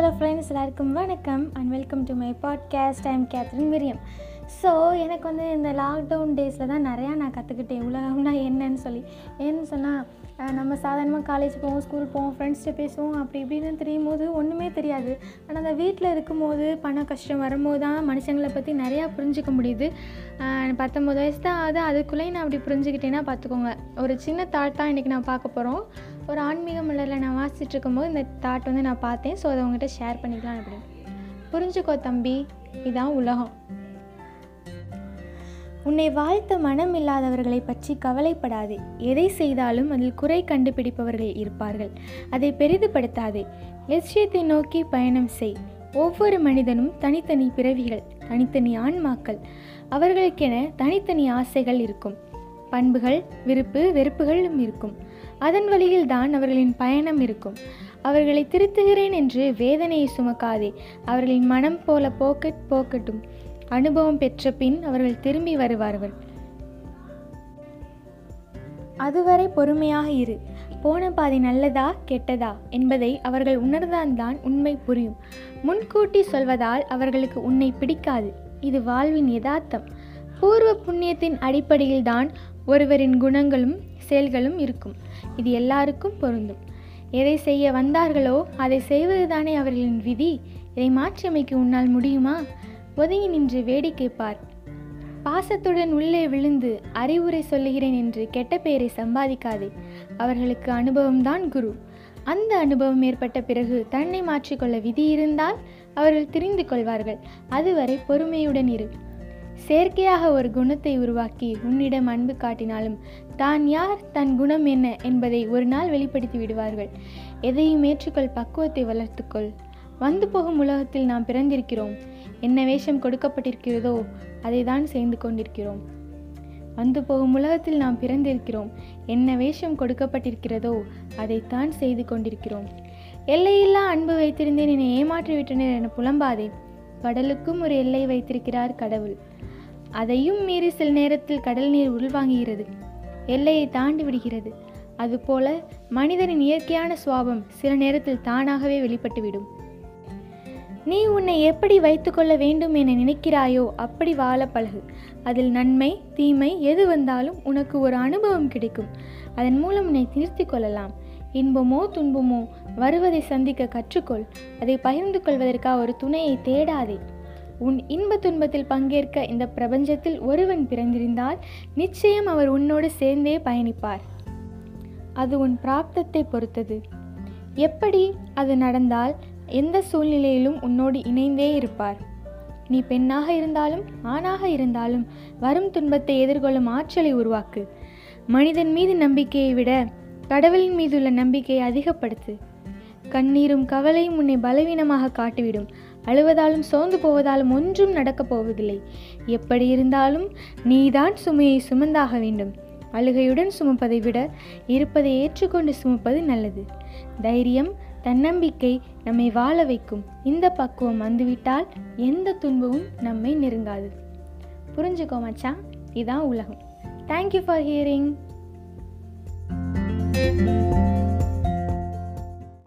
Hello friends எல்லாருக்கும் வணக்கம். And welcome to my podcast I'm Catherine விரியம் so எனக்கு வந்து இந்த லாக்டவுன் டேஸில் தான் நிறையா நான் கற்றுக்கிட்டேன் உலகம்னா என்னன்னு சொல்லி. ஏன்னு சொன்னால் நம்ம சாதாரணமாக காலேஜ் போவோம் ஸ்கூல் போவோம் ஃப்ரெண்ட்ஸ்கிட்ட பேசுவோம் அப்படி இப்படின்னு தெரியும் போது ஒன்றுமே தெரியாது. ஆனால் அந்த வீட்டில் இருக்கும்போது பண கஷ்டம் வரும்போது தான் மனுஷங்களை பற்றி நிறையா புரிஞ்சிக்க முடியுது. பத்தொம்பது வயசு தான் ஆகுது. அதுக்குள்ளேயும் நான் அப்படி புரிஞ்சுக்கிட்டேன்னா பார்த்துக்கோங்க. ஒரு சின்ன தாட் தான் இன்றைக்கி நான் பார்க்க போகிறோம் ஒரு ஆன்மீக மலரில் நான் வாசிச்சுட்டு இருக்கும்போது இந்த தாட் வந்து நான் பார்த்தேன். ஸோ அதை உங்கள்கிட்ட ஷேர் பண்ணிக்கலாம் அப்படின்னு புரிஞ்சுக்கோ தம்பி இதான் உலகம். உன்னை வாழ்த்த மனம் இல்லாதவர்களை பற்றி கவலைப்படாதே. எதை செய்தாலும் அதில் குறை கண்டுபிடிப்பவர்கள் இருப்பார்கள். அதை பெரிதுபடுத்தாதே. லட்சியத்தை நோக்கி பயணம் செய். ஒவ்வொரு மனிதனும் தனித்தனி பிறவிகள் தனித்தனி ஆன்மாக்கள். அவர்களுக்கென தனித்தனி ஆசைகள் இருக்கும். பண்புகள் விருப்பு வெறுப்புகளும் இருக்கும். அதன் வழியில் தான் அவர்களின் பயணம் இருக்கும். அவர்களை திருத்துகிறேன் என்று வேதனையை சுமக்காதே. அவர்களின் மனம் போல போக்கட் போக்கட்டும். அனுபவம் பெற்ற பின் அவர்கள் திரும்பி வருவார்கள். அதுவரை பொறுமையாக இரு. போன பாதி நல்லதா கெட்டதா? என்பதை அவர்கள் உணர்ந்தால்தான் உண்மை புரியும். முன்கூட்டி சொல்வதால் அவர்களுக்கு உன்னை பிடிக்காது. இது வாழ்வின் யதார்த்தம். பூர்வ புண்ணியத்தின் அடிப்படையில் தான் ஒருவரின் குணங்களும் செயல்களும் இருக்கும். இது எல்லாருக்கும் பொருந்தும். எதை செய்ய வந்தார்களோ அதை செய்வதுதானே அவர்களின் விதி? இதை மாற்றியமைக்க உன்னால் முடியுமா? ஒதுங்கி நின்று வேடிக்கை பார். பாசத்துடன் உள்ளே விழுந்து அறிவுரை சொல்லுகிறேன் என்று கெட்ட பெயரை சம்பாதிக்காதே. அவர்களுக்கு அனுபவம்தான் குரு. அந்த அனுபவம் ஏற்பட்ட பிறகு தன்னை மாற்றிக்கொள்ள விதி இருந்தால் அவர்கள் தெரிந்து கொள்வார்கள். அதுவரை பொறுமையுடன் இரு. செயற்கையாக ஒரு குணத்தை உருவாக்கி உன்னிடம் அன்பு காட்டினாலும் தான் யார் தன் குணம் என்ன என்பதை ஒரு நாள் வெளிப்படுத்தி விடுவார்கள். எதையும் ஏற்றுக்கொள் பக்குவத்தை வளர்த்துக்கொள். வந்து போகும் உலகத்தில் நாம் பிறந்திருக்கிறோம். என்ன வேஷம் கொடுக்கப்பட்டிருக்கிறதோ அதை தான் செய்து கொண்டிருக்கிறோம். வந்து போகும் உலகத்தில் நாம் பிறந்திருக்கிறோம். என்ன வேஷம் கொடுக்கப்பட்டிருக்கிறதோ அதைத்தான் செய்து கொண்டிருக்கிறோம். எல்லையில்லா அன்பு வைத்திருந்தேன் என்னை ஏமாற்றி விட்டனர் என புலம்பாதே. கடலுக்கும் ஒரு எல்லை வைத்திருக்கிறார் கடவுள். அதையும் மீறி சில நேரத்தில் கடல் நீர் உள்வாங்குகிறது. எல்லையை தாண்டி விடுகிறது. அதுபோல மனிதனின் இயற்கையான சுவாபம் சில நேரத்தில் தானாகவே வெளிப்பட்டுவிடும். நீ உன்னை எப்படி வைத்துக்கொள்ள வேண்டும் என நினைக்கிறாயோ அப்படி வாழ பழகு. அதில் நன்மை தீமை எது வந்தாலும் உனக்கு ஒரு அனுபவம் கிடைக்கும். அதன் மூலம் உன்னை திருத்தி கொள்ளலாம். இன்பமோ துன்பமோ வருவதை சந்திக்க கற்றுக்கொள். அதை பகிர்ந்து கொள்வதற்காக ஒரு துணையை தேடாதே. உன் இன்ப துன்பத்தில் பங்கேற்க இந்த பிரபஞ்சத்தில் ஒருவன் பிறந்திருந்தால் நிச்சயம் அவர் உன்னோடு சேர்ந்தே பயணிப்பார். அது உன் பிராப்தத்தை பொறுத்தது. எப்படி அது நடந்தால் எந்த சூழ்நிலையிலும் உன்னோடு இணைந்தே இருப்பார். நீ பெண்ணாக இருந்தாலும் ஆணாக இருந்தாலும் வரும் துன்பத்தை எதிர்கொள்ளும் ஆற்றலை உருவாக்கு. மனிதன் மீது நம்பிக்கையை விட கடவுளின் மீதுள்ள நம்பிக்கையை அதிகப்படுத்து. கண்ணீரும் கவலையும் உன்னை பலவீனமாக காட்டிவிடும். அழுவதாலும் சோர்ந்து போவதாலும் ஒன்றும் நடக்கப் போவதில்லை. எப்படி இருந்தாலும் நீதான் சுமையை சுமந்தாக வேண்டும். அழுகையுடன் சுமப்பதை விட இருப்பதை ஏற்றுக்கொண்டு சுமப்பது நல்லது. தைரியம் தன்னம்பிக்கை நம்மை வாழ வைக்கும் இந்த பக்குவம் வந்துவிட்டால் எந்த துன்பமும் நம்மை நெருங்காது. புரிஞ்சுக்கோ மச்சான்? இதான் உலகம். Thank you for hearing